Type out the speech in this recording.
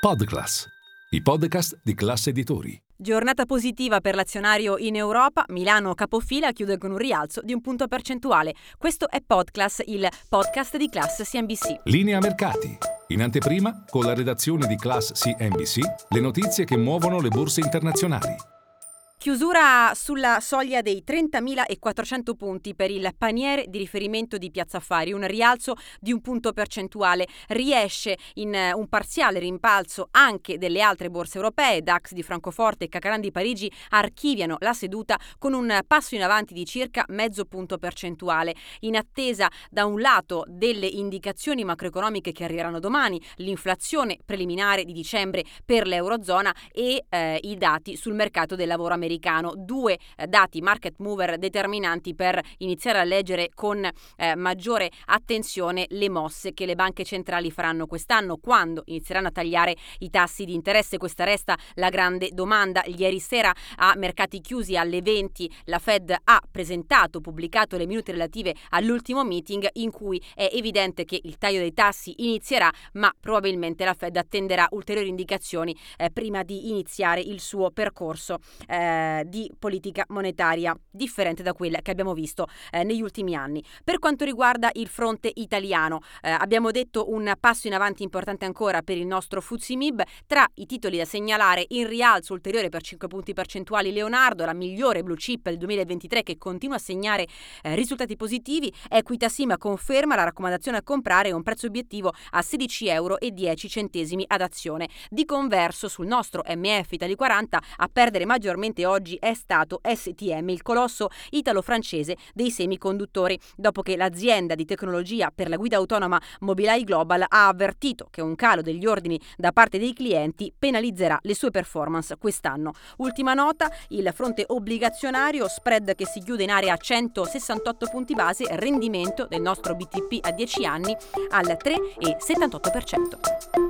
Podclass, i podcast di classe editori. Giornata positiva per l'azionario in Europa, Milano capofila chiude con un rialzo di un punto percentuale. Questo è Podclass, il podcast di Class CNBC. Linea mercati. In anteprima, con la redazione di Class CNBC, le notizie che muovono le borse internazionali. Chiusura sulla soglia dei 30.400 punti per il paniere di riferimento di Piazza Affari, un rialzo di un punto percentuale. Riesce in eh, un parziale rimpalzo anche delle altre borse europee, DAX di Francoforte e Cacaran di Parigi archiviano la seduta con un passo in avanti di circa mezzo punto percentuale, in attesa da un lato delle indicazioni macroeconomiche che arriveranno domani, l'inflazione preliminare di dicembre per l'Eurozona e eh, i dati sul mercato del lavoro americano americano, due eh, dati market mover determinanti per iniziare a leggere con eh, maggiore attenzione le mosse che le banche centrali faranno quest'anno quando inizieranno a tagliare i tassi di interesse. Questa resta la grande domanda. Ieri sera a mercati chiusi alle 20 la Fed ha presentato, pubblicato le minute relative all'ultimo meeting in cui è evidente che il taglio dei tassi inizierà, ma probabilmente la Fed attenderà ulteriori indicazioni eh, prima di iniziare il suo percorso. Eh, eh, di politica monetaria differente da quella che abbiamo visto eh, negli ultimi anni. Per quanto riguarda il fronte italiano, eh, abbiamo detto un passo in avanti importante ancora per il nostro Fuzimib. Tra i titoli da segnalare in rialzo ulteriore per 5 punti percentuali Leonardo, la migliore blue chip del 2023 che continua a segnare eh, risultati positivi. Equitasim conferma la raccomandazione a comprare un prezzo obiettivo a 16 euro 10 centesimi ad azione. Di converso sul nostro MF Italy 40 a perdere maggiormente oggi è stato STM, il colosso italo-francese dei semiconduttori, dopo che l'azienda di tecnologia per la guida autonoma Mobileye Global ha avvertito che un calo degli ordini da parte dei clienti penalizzerà le sue performance quest'anno. Ultima nota, il fronte obbligazionario, spread che si chiude in area 168 punti base, rendimento del nostro BTP a 10 anni al 3,78%.